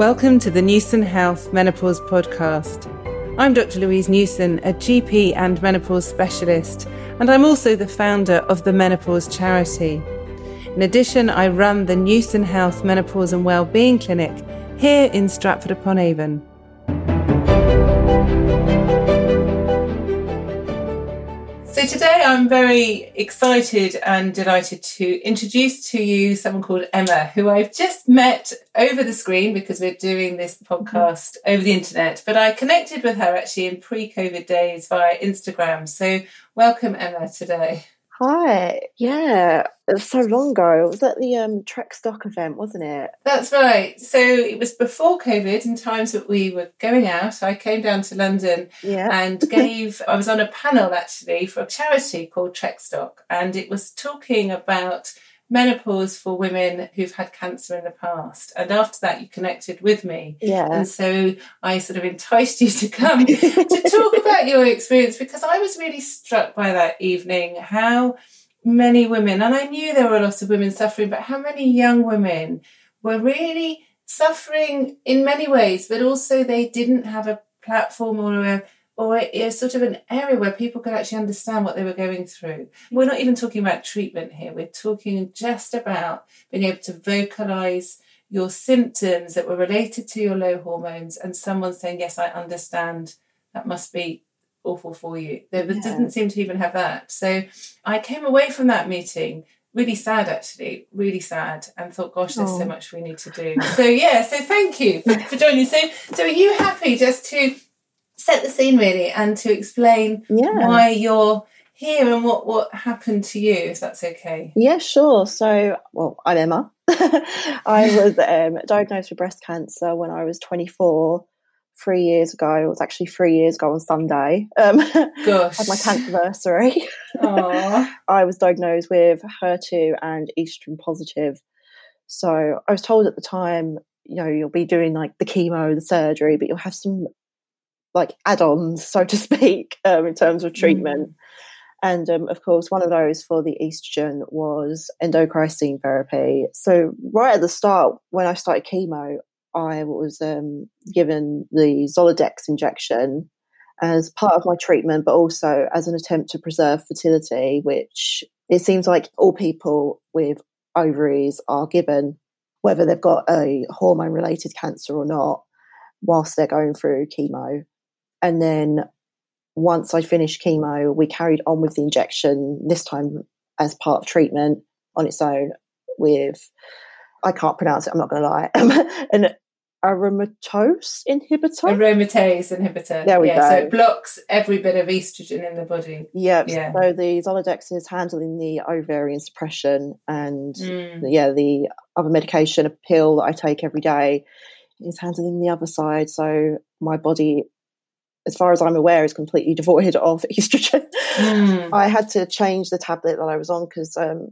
Welcome to the Newson Health Menopause Podcast. I'm Dr. Louise Newson, a GP and menopause specialist, and I'm also the founder of the Menopause Charity. In addition, I run the Newson Health Menopause and Wellbeing Clinic here in Stratford upon Avon. So today I'm very excited and delighted to introduce to you someone called Emma, who I've just met over the screen because we're doing this podcast over the internet. But I connected with her actually in pre-COVID days via Instagram. So welcome Emma today. Hi. Yeah, it was so long ago. It was at the um, Trekstock event, wasn't it? That's right. So it was before COVID, in times that we were going out. I came down to London Yeah. and gave. I was on a panel actually for a charity called Trekstock, and it was talking about menopause for women who've had cancer in the past. And after that, you connected with me. yeah. And so I sort of enticed you to come to talk about your experience because I was really struck by that evening how many women, and I knew there were a lot of women suffering, but how many young women were really suffering in many ways, but also they didn't have a platform or a or a, sort of an area where people could actually understand what they were going through. We're not even talking about treatment here. We're talking just about being able to vocalize your symptoms that were related to your low hormones and someone saying, Yes, I understand that must be awful for you. There Yeah. didn't seem to even have that. So I came away from that meeting really sad actually, really sad, and thought, gosh, there's so much we need to do. So yeah, so thank you for, for joining. So so are you happy just to set the scene really and to explain Yeah. why you're here and what, what happened to you, if that's okay? Yeah, sure. So, well, I'm Emma. I was um, diagnosed with breast cancer when I was 24, three years ago. It was actually three years ago on Sunday. Um, Gosh. had my cancerversary. I was diagnosed with HER2 and estrogen positive. So I was told at the time, you know, you'll be doing like the chemo, the surgery, but you'll have some like add-ons, so to speak, um, in terms of treatment. And um, of course, one of those for the estrogen was endocrine therapy. So right at the start, when I started chemo, I was um, given the Zoladex injection as part of my treatment, but also as an attempt to preserve fertility, which it seems like all people with ovaries are given, whether they've got a hormone related cancer or not, whilst they're going through chemo. And then once I finished chemo, we carried on with the injection, this time as part of treatment on its own with, I can't pronounce it, I'm not going to lie, an aromatase inhibitor. aromatase inhibitor. There we yeah, So it blocks every bit of estrogen in the body. Yeah, Yeah. so the Zoladex is handling the ovarian suppression, and Mm. yeah, the other medication, a pill that I take every day, is handling the other side. So my body, as far as I'm aware, is completely devoid of estrogen. Mm. I had to change the tablet that I was on because um,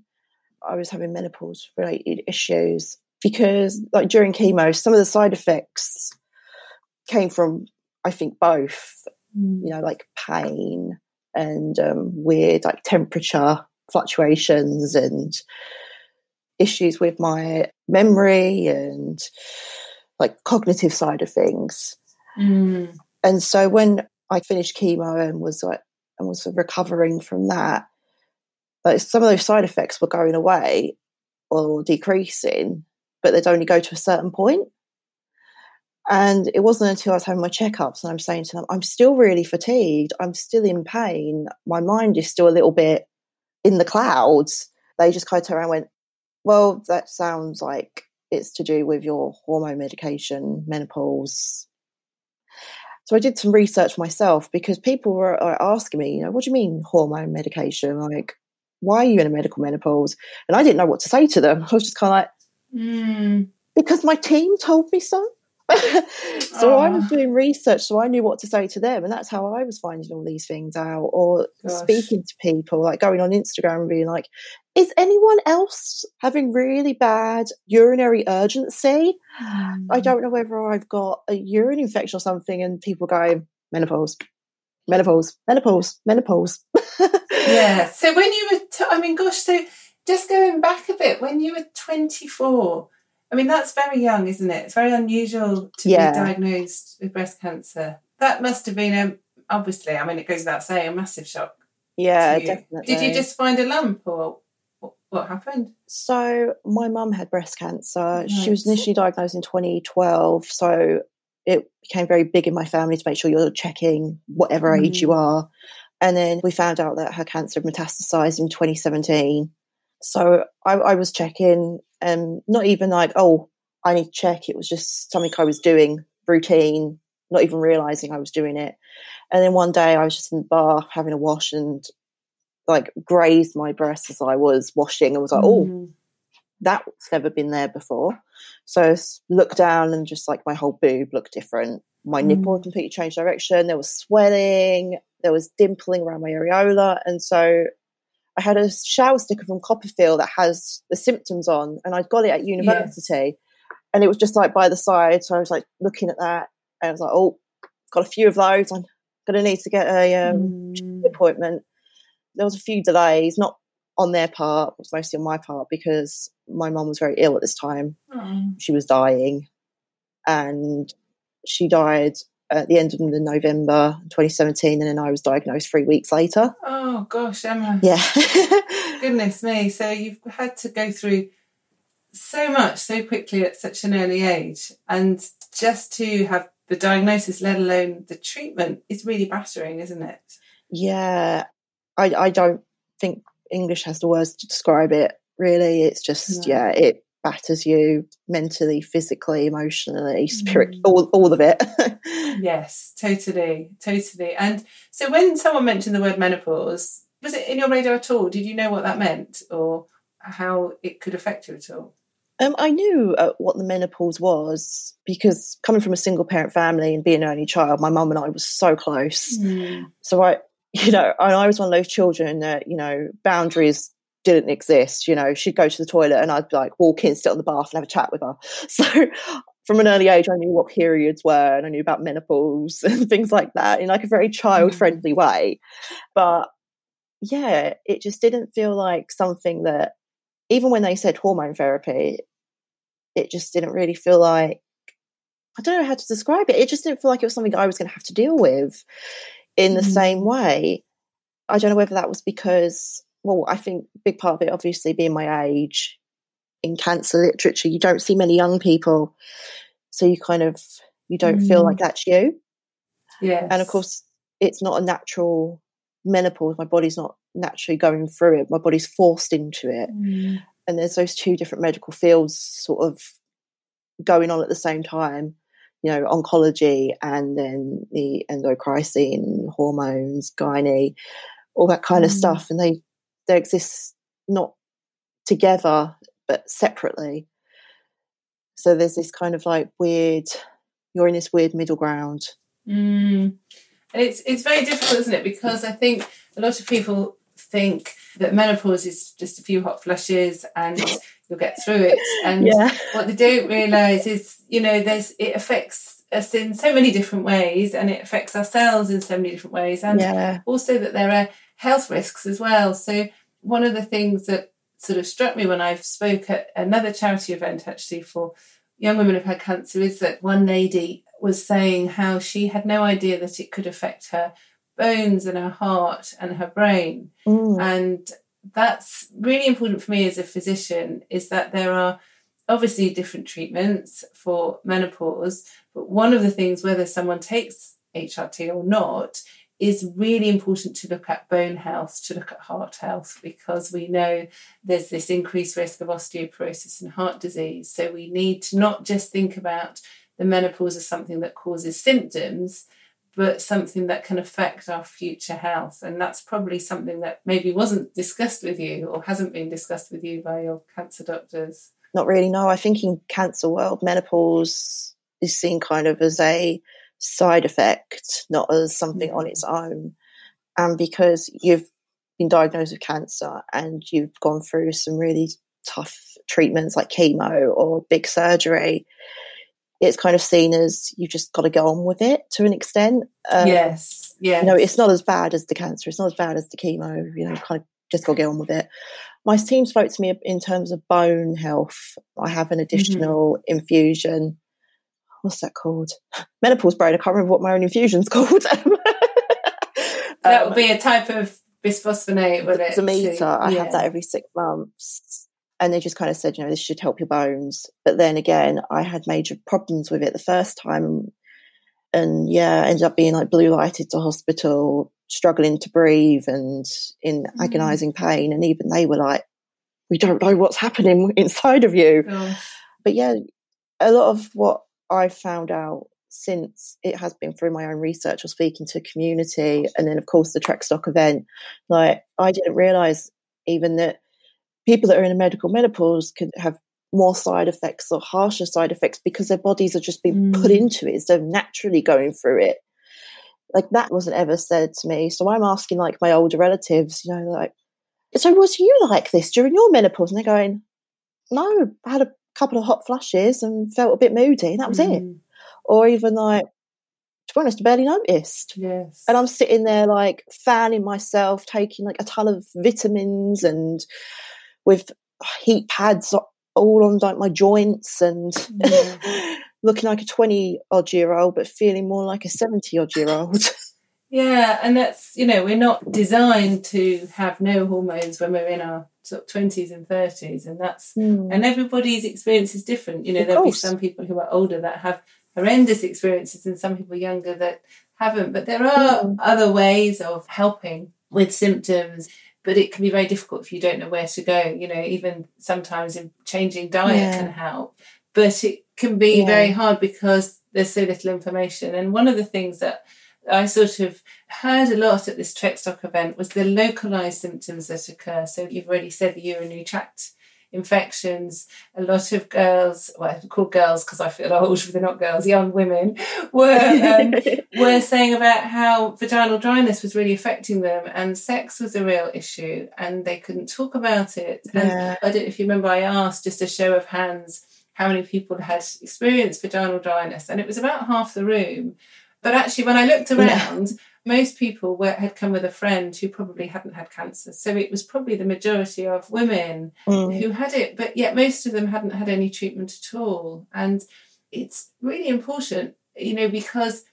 I was having menopause related issues. Because like during chemo, some of the side effects came from I think both Mm. you know, like pain and um, weird like temperature fluctuations and issues with my memory and like cognitive side of things. Mm. And so when I finished chemo and was like and was recovering from that, like some of those side effects were going away or decreasing, but they'd only go to a certain point. And it wasn't until I was having my checkups and I'm saying to them, I'm still really fatigued. I'm still in pain. My mind is still a little bit in the clouds. They just kind of turned around and went, Well, that sounds like it's to do with your hormone medication, menopause. So I did some research myself because people were uh, asking me, you know, what do you mean hormone medication? Like, why are you in a medical menopause? And I didn't know what to say to them. I was just kind of like, Mm. because my team told me so. so I was doing research, so I knew what to say to them, and that's how I was finding all these things out, or Gosh. speaking to people, like going on Instagram and being like, "Is anyone else having really bad urinary urgency? Mm. I don't know whether I've got a urine infection or something." And people go, "Menopause, menopause, menopause, menopause." yeah. So when you were, t- I mean, gosh, so just going back a bit, when you were 24, I mean, that's very young, isn't it? It's very unusual to Yeah. be diagnosed with breast cancer. That must have been a obviously. I mean, it goes without saying, a massive shock. Yeah, definitely. Did you just find a lump, or what, happened? So my mum had breast cancer. She was initially diagnosed in 2012. So it became very big in my family to make sure you're checking whatever age you Mm. are. And then we found out that her cancer had metastasized in 2017. So I, I was checking, and not even like, oh, I need to check. It was just something I was doing, routine, not even realizing I was doing it. And then one day I was just in the bath having a wash and like grazed my breast as I was washing and was like, oh, Mm. that's never been there before. So I looked down and just like my whole boob looked different. My nipple Mm. completely changed direction. There was swelling. There was dimpling around my areola. And so I had a shower sticker from CoppaFeel that has the symptoms on, and I'd got it at university. And it was just like by the side. So I was like looking at that. And I was like, oh, got a few of those. I'm going to need to get a um, Mm. appointment. There was a few delays, not on their part, it was mostly on my part because my mum was very ill at this time. Oh. She was dying, and she died at the end of the November 2017, and then I was diagnosed three weeks later. Oh gosh, Emma. Yeah, Goodness me. So you've had to go through so much so quickly at such an early age. And just to have the diagnosis, let alone the treatment, is really battering, isn't it? yeah. I I don't think English has the words to describe it. Really, it's just No. yeah, it batters you mentally, physically, emotionally, spirit, Mm. all all of it. Yes, totally, totally. And so when someone mentioned the word menopause, was it in your radar at all? Did you know what that meant or how it could affect you at all? Um, I knew uh, what the menopause was because coming from a single parent family and being an only child, my mum and I was so close. So I, you know, and I was one of those children that you know boundaries didn't exist. You know, she'd go to the toilet and I'd like walk in, sit on the bath, and have a chat with her. So from an early age, I knew what periods were and I knew about menopause and things like that in like a very mm-hmm. child friendly way. But yeah, it just didn't feel like something that even when they said hormone therapy, it just didn't really feel like I don't know how to describe it. It just didn't feel like it was something I was going to have to deal with in the Mm. same way. I don't know whether that was because, well, I think a big part of it, obviously, being my age in cancer literature, you don't see many young people, so you kind of you don't feel Mm. like that's you. Yeah. And of course, it's not a natural menopause. My body's not naturally going through it. My body's forced into it Mm. and there's those two different medical fields sort of going on at the same time you know oncology and then the endocrine hormones gynae all that kind of Mm. stuff and they they exist not together but separately so there's this kind of like weird you're in this weird middle ground Mm. And it's it's very difficult, isn't it? Because I think a lot of people think that menopause is just a few hot flushes and you'll get through it. And yeah what they don't realise is, you know, there's it affects us in so many different ways and it affects ourselves in so many different ways. And yeah also that there are health risks as well. So one of the things that sort of struck me when I spoke at another charity event actually for young women who've had cancer is that one lady was saying how she had no idea that it could affect her bones and her heart and her brain. Mm. And that's really important for me as a physician is that there are obviously different treatments for menopause, but one of the things, whether someone takes HRT or not, is really important to look at bone health, to look at heart health, because we know there's this increased risk of osteoporosis and heart disease. So we need to not just think about the menopause as something that causes symptoms, but something that can affect our future health. And that's probably something that maybe wasn't discussed with you or hasn't been discussed with you by your cancer doctors. not really no i think in cancer world menopause is seen kind of as a side effect not as something on mm. its own and because you've been diagnosed with cancer and you've gone through some really tough treatments like chemo or big surgery it's kind of seen as you've just got to go on with it to an extent um, yes, yes. you know it's not as bad as the cancer it's not as bad as the chemo you know kind of just got to get on with it. My team spoke to me in terms of bone health. I have an additional mm-hmm. infusion. What's that called? Menopause brain. I can't remember what my own infusion's called. that would um, be a type of bisphosphonate, will it? Zometa. I yeah. have that every six months. And they just kind of said, you know, this should help your bones. But then again, I had major problems with it the first time. And yeah, ended up being like blue lighted to hospital, struggling to breathe and in mm. agonizing pain. And even they were like, we don't know what's happening inside of you. But yeah, a lot of what I've found out since it has been through my own research or speaking to community and then of course the Trekstock event like i didn't realize even that people that are in a medical menopause can have more side effects or harsher side effects because their bodies are just being mm. put into it so naturally going through it like that wasn't ever said to me. So I'm asking like my older relatives, you know, like, so was you like this during your menopause? And they're going, no, I had a couple of hot flushes and felt a bit moody, and that was mm. it. Or even like, to be honest, I barely noticed. Yes. And I'm sitting there like fanning myself, taking like a ton of vitamins and with heat pads all on like my joints and yeah. looking like a 20 odd year old, but feeling more like a 70 odd year old. Yeah, and that's, you know, we're not designed to have no hormones when we're in our sort of 20s and 30s. And that's, mm. and everybody's experience is different. You know, of there'll course. be some people who are older that have horrendous experiences and some people younger that haven't. But there are mm. other ways of helping with symptoms but it can be very difficult if you don't know where to go. You know, even sometimes in changing diet yeah. can help, but it can be yeah. very hard because there's so little information. And one of the things that I sort of heard a lot at this Trekstock event was the localized symptoms that occur. So you've already said the urinary tract infections. A lot of girls, well, I call girls because I feel old, but they're not girls, young women, were um, were saying about how vaginal dryness was really affecting them, and sex was a real issue, and they couldn't talk about it. And yeah. I don't know if you remember, I asked just a show of hands how many people had experienced vaginal dryness, and it was about half the room. But actually, when I looked around, yeah most people were, had come with a friend who probably hadn't had cancer. So it was probably the majority of women mm. who had it, but yet most of them hadn't had any treatment at all. And it's really important, you know, because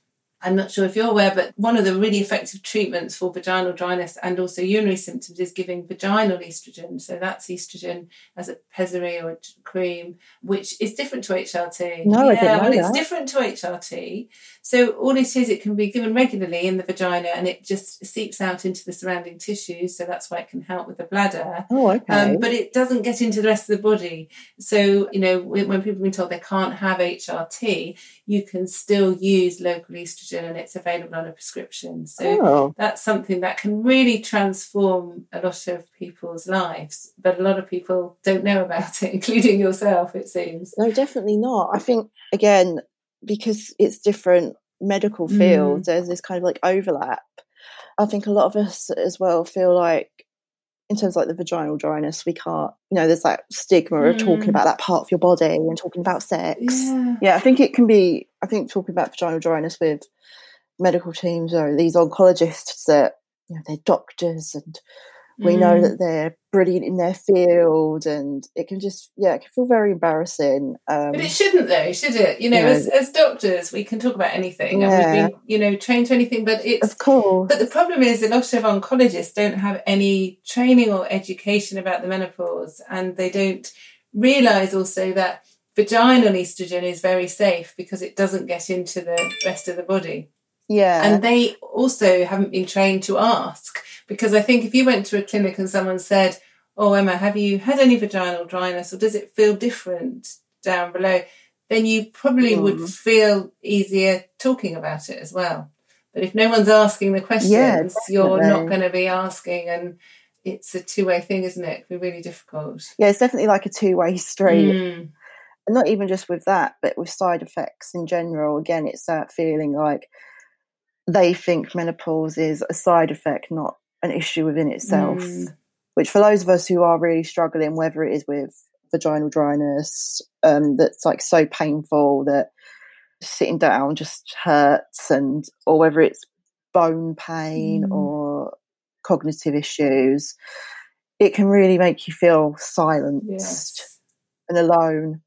I'm not sure if you're aware, but one of the really effective treatments for vaginal dryness and also urinary symptoms is giving vaginal estrogen. So that's estrogen as a pessary or a cream, which is different to HRT. No, yeah, I didn't know well, that. it's different to HRT. So all it is, it can be given regularly in the vagina and it just seeps out into the surrounding tissues. So that's why it can help with the bladder. Oh, okay. Um, but it doesn't get into the rest of the body. So, you know, when people have been told they can't have HRT, you can still use local estrogen and it's available on a prescription. So oh. that's something that can really transform a lot of people's lives. But a lot of people don't know about it, including yourself, it seems. No, definitely not. I think, again, because it's different medical fields, mm. there's this kind of like overlap. I think a lot of us as well feel like in terms of like the vaginal dryness, we can't, you know, there's that stigma mm. of talking mm. about that part of your body and talking about sex. Yeah. yeah, I think it can be, I think talking about vaginal dryness with medical teams or these oncologists that, you know, they're doctors and we mm. know that they're brilliant in their field and it can just yeah it can feel very embarrassing um, but it shouldn't though should it you know, as, as doctors we can talk about anything yeah. and we've been you know trained to anything but it's of course but the problem is a lot of oncologists don't have any training or education about the menopause and they don't realize also that vaginal estrogen is very safe because it doesn't get into the rest of the body yeah and they also haven't been trained to ask because I think if you went to a clinic and someone said, Oh, Emma, have you had any vaginal dryness or does it feel different down below? Then you probably mm. would feel easier talking about it as well. But if no one's asking the questions, yeah, you're not going to be asking. And it's a two way thing, isn't it? It can be really difficult. Yeah, it's definitely like a two way street. Mm. And not even just with that, but with side effects in general. Again, it's that feeling like they think menopause is a side effect, not an issue within itself. Mm. Which, for those of us who are really struggling, whether it is with vaginal dryness, um, that's like so painful that sitting down just hurts, and or whether it's bone pain mm. or cognitive issues, it can really make you feel silenced Yes. and alone.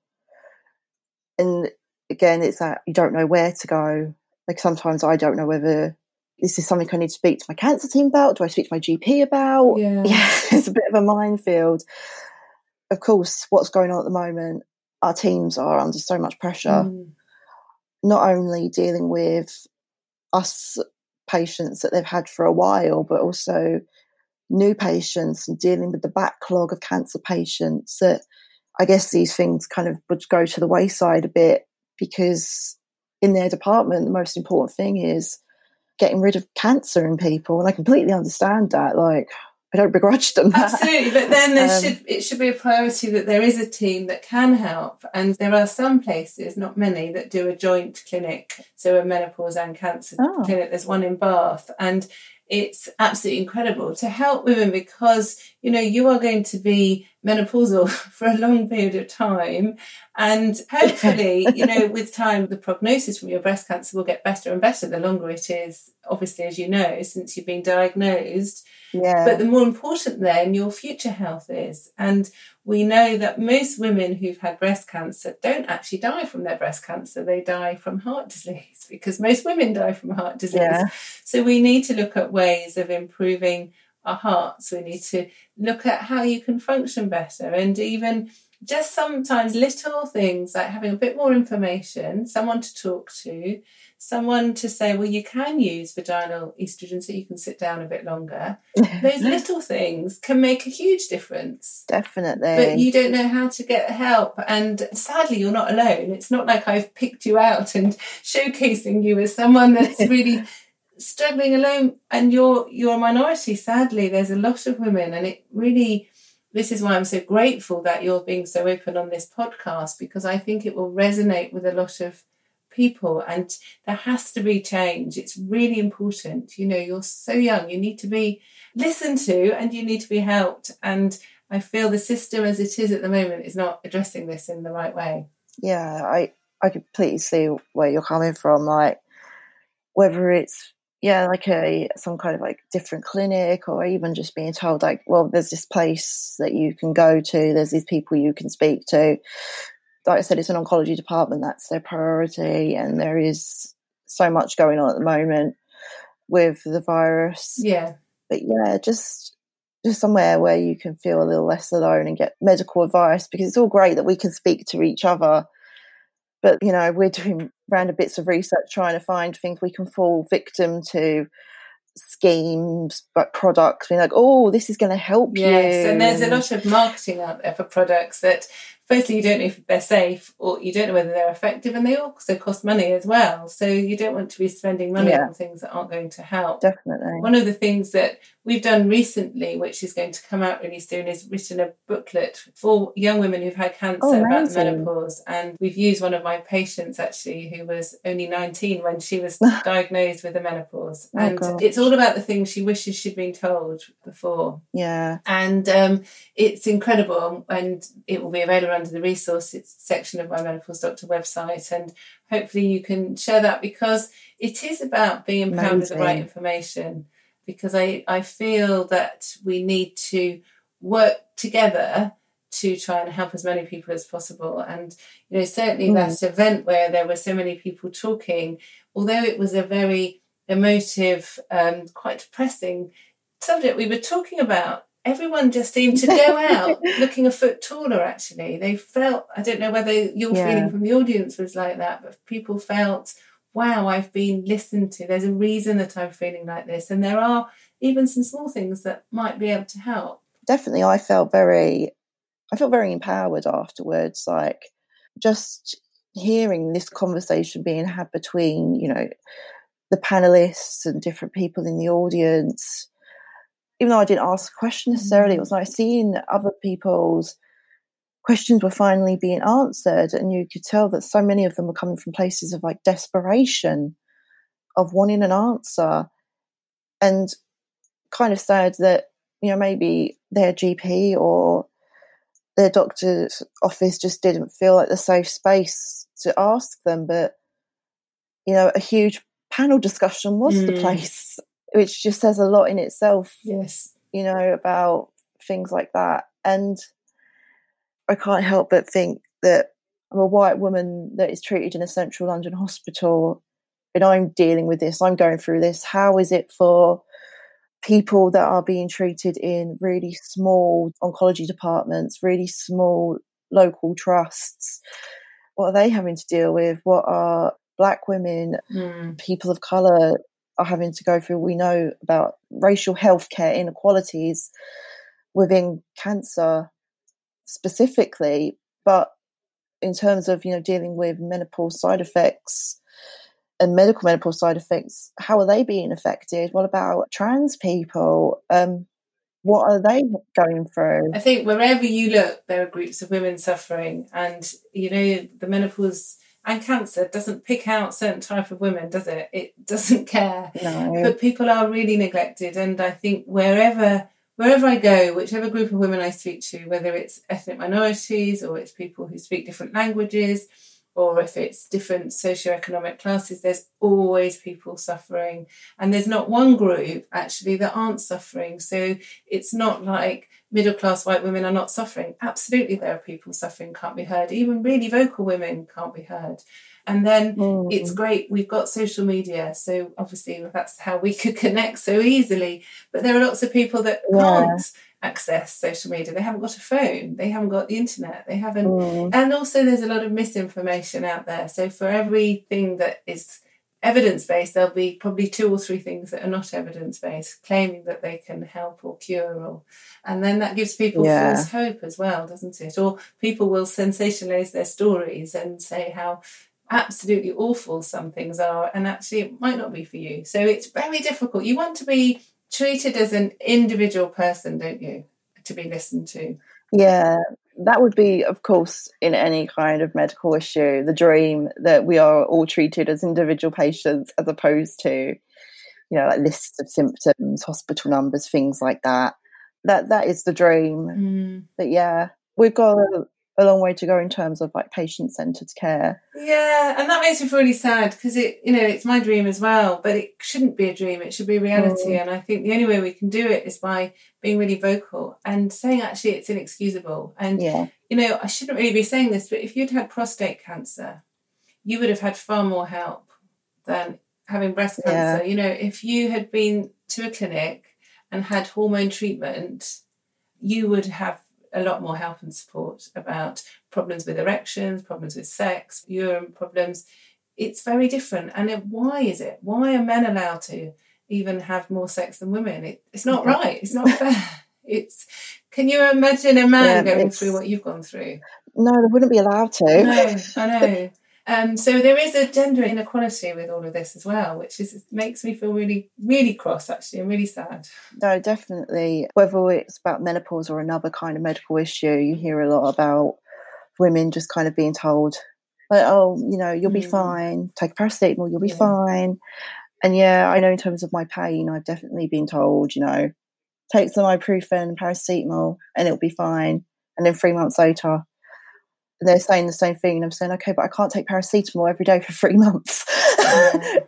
And again, it's that you don't know where to go. Like sometimes I don't know whether this is something I need to speak to my cancer team about. Do I speak to my GP about? Yeah. yeah it's a bit of a minefield. Of course, what's going on at the moment, our teams are under so much pressure, Mm. not only dealing with us patients that they've had for a while, but also new patients and dealing with the backlog of cancer patients that I guess these things kind of would go to the wayside a bit because in their department, the most important thing is getting rid of cancer in people. And I completely understand that. Like, I don't begrudge them that. Absolutely, but then there Um, should it should be a priority that there is a team that can help, and there are some places, not many, that do a joint clinic, so a menopause and cancer Oh. clinic. There's one in Bath, and it's absolutely incredible to help women because you know you are going to be menopausal for a long period of time, and hopefully, you know, with time, the prognosis from your breast cancer will get better and better the longer it is. Obviously, as you know, since you've been diagnosed. Yeah. But the more important then your future health is. And we know that most women who've had breast cancer don't actually die from their breast cancer, they die from heart disease because most women die from heart disease. Yeah. So we need to look at ways of improving our hearts. We need to look at how you can function better and even just sometimes little things like having a bit more information, someone to talk to, someone to say, well, you can use vaginal estrogen so you can sit down a bit longer. Those little things can make a huge difference. Definitely. But you don't know how to get help. And sadly, you're not alone. It's not like I've picked you out and showcasing you as someone that's really struggling alone and you're you're a minority sadly. There's a lot of women and it really this is why I'm so grateful that you're being so open on this podcast because I think it will resonate with a lot of people and there has to be change. It's really important. You know you're so young. You need to be listened to and you need to be helped. And I feel the system as it is at the moment is not addressing this in the right way. Yeah, I I completely see where you're coming from. Like whether it's yeah, like a some kind of like different clinic, or even just being told like, well, there's this place that you can go to. There's these people you can speak to. Like I said, it's an oncology department. That's their priority, and there is so much going on at the moment with the virus. yeah But yeah, just just somewhere where you can feel a little less alone and get medical advice because it's all great that we can speak to each other but you know we're doing random bits of research trying to find things we can fall victim to schemes but products being like oh this is going to help Yes, you and there's a lot of marketing out there for products that firstly you don't know if they're safe or you don't know whether they're effective and they also cost money as well. So you don't want to be spending money Yeah. on things that aren't going to help. definitely One of the things that we've done recently, which is going to come out really soon, is written a booklet for young women who've had cancer Oh, about menopause. And we've used one of my patients actually, who was only 19 when she was diagnosed with the menopause. Oh, and gosh. it's all about the things she wishes she'd been told before yeah and um, it's incredible and it will be available under the resources section of my menopause doctor website and hopefully you can share that because it is about being empowered with the right information because I, I feel that we need to work together to try and help as many people as possible and you know certainly Mm. that event where there were so many people talking although it was a very emotive um, quite depressing subject we were talking about, everyone just seemed to go out looking a foot taller, actually. They felt, I don't know whether your Yeah. feeling from the audience was like that, but people felt, wow, I've been listened to. There's a reason that I'm feeling like this. And there are even some small things that might be able to help. definitely i felt very i felt very empowered afterwards like just hearing this conversation being had between you know the panelists and different people in the audience even though i didn't ask a question necessarily it was like seeing that other people's questions were finally being answered and you could tell that so many of them were coming from places of like desperation of wanting an answer and kind of sad that you know maybe their gp or their doctor's office just didn't feel like the safe space to ask them but you know a huge panel discussion was the Mm. place which just says a lot in itself Yes. you know about things like that. And I can't help but think that I'm a white woman that is treated in a central London hospital and I'm dealing with this, I'm going through this. How is it for people that are being treated in really small oncology departments, really small local trusts? What are they having to deal with? What are black women, mm. people of colour are having to go through? We know about racial healthcare inequalities within cancer specifically, but in terms of you know dealing with menopause side effects and medical menopause side effects, how are they being affected? What about trans people? Um, what are they going through? I think wherever you look, there are groups of women suffering, and you know the menopause and cancer doesn't pick out certain type of women, does it? It doesn't care. No. But people are really neglected, and I think wherever wherever I go, whichever group of women I speak to, whether it's ethnic minorities or it's people who speak different languages, or if it's different socioeconomic classes, there's always people suffering. And there's not one group actually that aren't suffering. So it's not like middle class white women are not suffering. Absolutely, there are people suffering, can't be heard. Even really vocal women can't be heard. And then mm. it's great, we've got social media. So obviously, that's how we could connect so easily. But there are lots of people that yeah. can't access social media. They haven't got a phone, they haven't got the internet, they haven't. Mm. And also, there's a lot of misinformation out there. So for everything that is evidence based, there'll be probably two or three things that are not evidence based, claiming that they can help or cure, or and then that gives people yeah. false hope as well, doesn't it? Or people will sensationalize their stories and say how absolutely awful some things are, and actually it might not be for you. So it's very difficult. You want to be treated as an individual person, don't you, to be listened to? Yeah, that would be, of course, in any kind of medical issue, the dream that we are all treated as individual patients as opposed to, you know, like lists of symptoms, hospital numbers, things like that. That that is the dream. Mm. But yeah, we've got a long way to go in terms of like patient centered care. Yeah, and that makes me feel really sad because it, you know, it's my dream as well, but it shouldn't be a dream. It should be reality. Mm. And I think the only way we can do it is by being really vocal and saying actually it's inexcusable. And, yeah. you know, I shouldn't really be saying this, but if you'd had prostate cancer, you would have had far more help than having breast cancer. Yeah. You know, if you had been to a clinic and had hormone treatment, you would have a lot more help and support about problems with erections, problems with sex, urine problems. It's very different. And it, why is it? Why are men allowed to even have more sex than women? It, it's not mm-hmm. right. It's not fair. It's. Can you imagine a man yeah, going through what you've gone through? No, they wouldn't be allowed to. No, I know. Um, so there is a gender inequality with all of this as well, which is makes me feel really, really cross actually, and really sad. No, definitely. Whether it's about menopause or another kind of medical issue, you hear a lot about women just kind of being told, like, "Oh, you know, you'll be mm. fine. Take paracetamol, you'll be yeah. fine." And yeah, I know in terms of my pain, I've definitely been told, you know, take some ibuprofen, paracetamol, and it'll be fine. And then three months later, they're saying the same thing and I'm saying, okay, but I can't take paracetamol every day for three months. Yeah.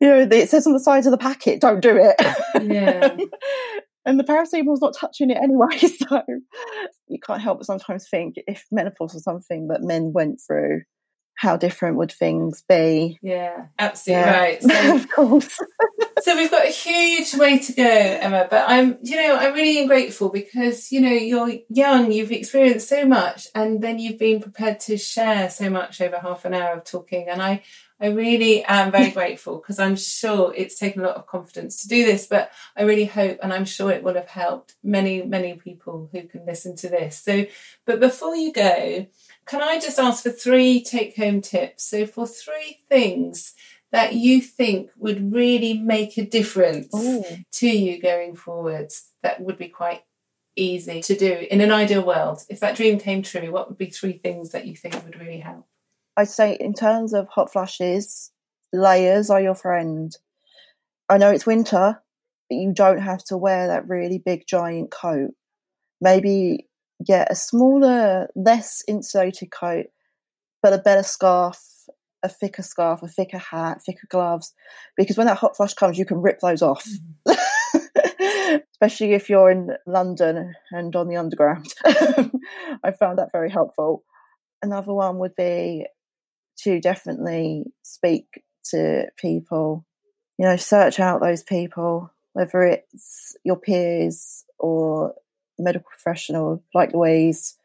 you know, it says on the side of the packet, don't do it. Yeah. and the paracetamol's not touching it anyway, so you can't help but sometimes think if menopause was something that men went through, how different would things be? Yeah, absolutely yeah. right. So, of course. so we've got a huge way to go, Emma. But I'm, you know, I'm really grateful because you know you're young, you've experienced so much, and then you've been prepared to share so much over half an hour of talking. And I, I really am very grateful because I'm sure it's taken a lot of confidence to do this. But I really hope, and I'm sure it will have helped many, many people who can listen to this. So, but before you go. Can I just ask for three take home tips? So, for three things that you think would really make a difference Ooh. to you going forwards, that would be quite easy to do in an ideal world. If that dream came true, what would be three things that you think would really help? I'd say, in terms of hot flashes, layers are your friend. I know it's winter, but you don't have to wear that really big giant coat. Maybe get a smaller, less insulated coat, but a better scarf, a thicker scarf, a thicker hat, thicker gloves, because when that hot flush comes, you can rip those off. Mm-hmm. especially if you're in London and on the underground. I found that very helpful. Another one would be to definitely speak to people, you know, search out those people, whether it's your peers or medical professional like Louise,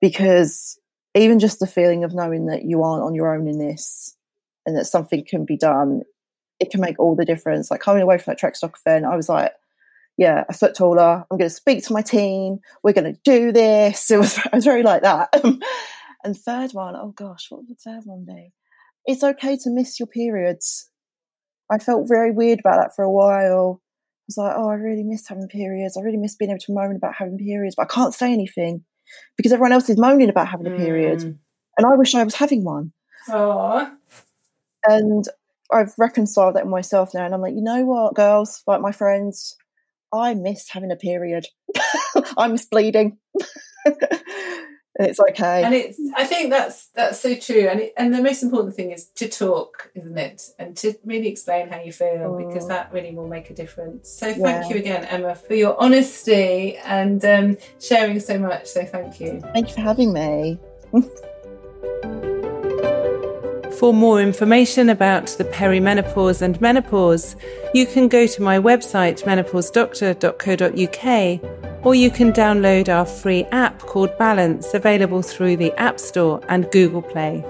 because even just the feeling of knowing that you aren't on your own in this and that something can be done, it can make all the difference. Like coming away from that Trekstock event, I was like, yeah, a foot taller. I'm going to speak to my team. We're going to do this. It was, was very like that. and third one, oh gosh, what would the third one be? It's okay to miss your periods. I felt very weird about that for a while. Was like, oh, I really miss having periods. I really miss being able to moan about having periods, but I can't say anything because everyone else is moaning about having a period. Mm. And I wish I was having one. Aww. And I've reconciled that myself now. And I'm like, you know what, girls, like my friends, I miss having a period. I miss bleeding. it's okay. And it's I think that's that's so true. And it, and the most important thing is to talk, isn't it? And to really explain how you feel mm. because that really will make a difference. So thank yeah. you again, Emma, for your honesty and um, sharing so much. So thank you. Thank you for having me. For more information about the perimenopause and menopause, you can go to my website menopausedoctor.co.uk or you can download our free app called Balance available through the App Store and Google Play.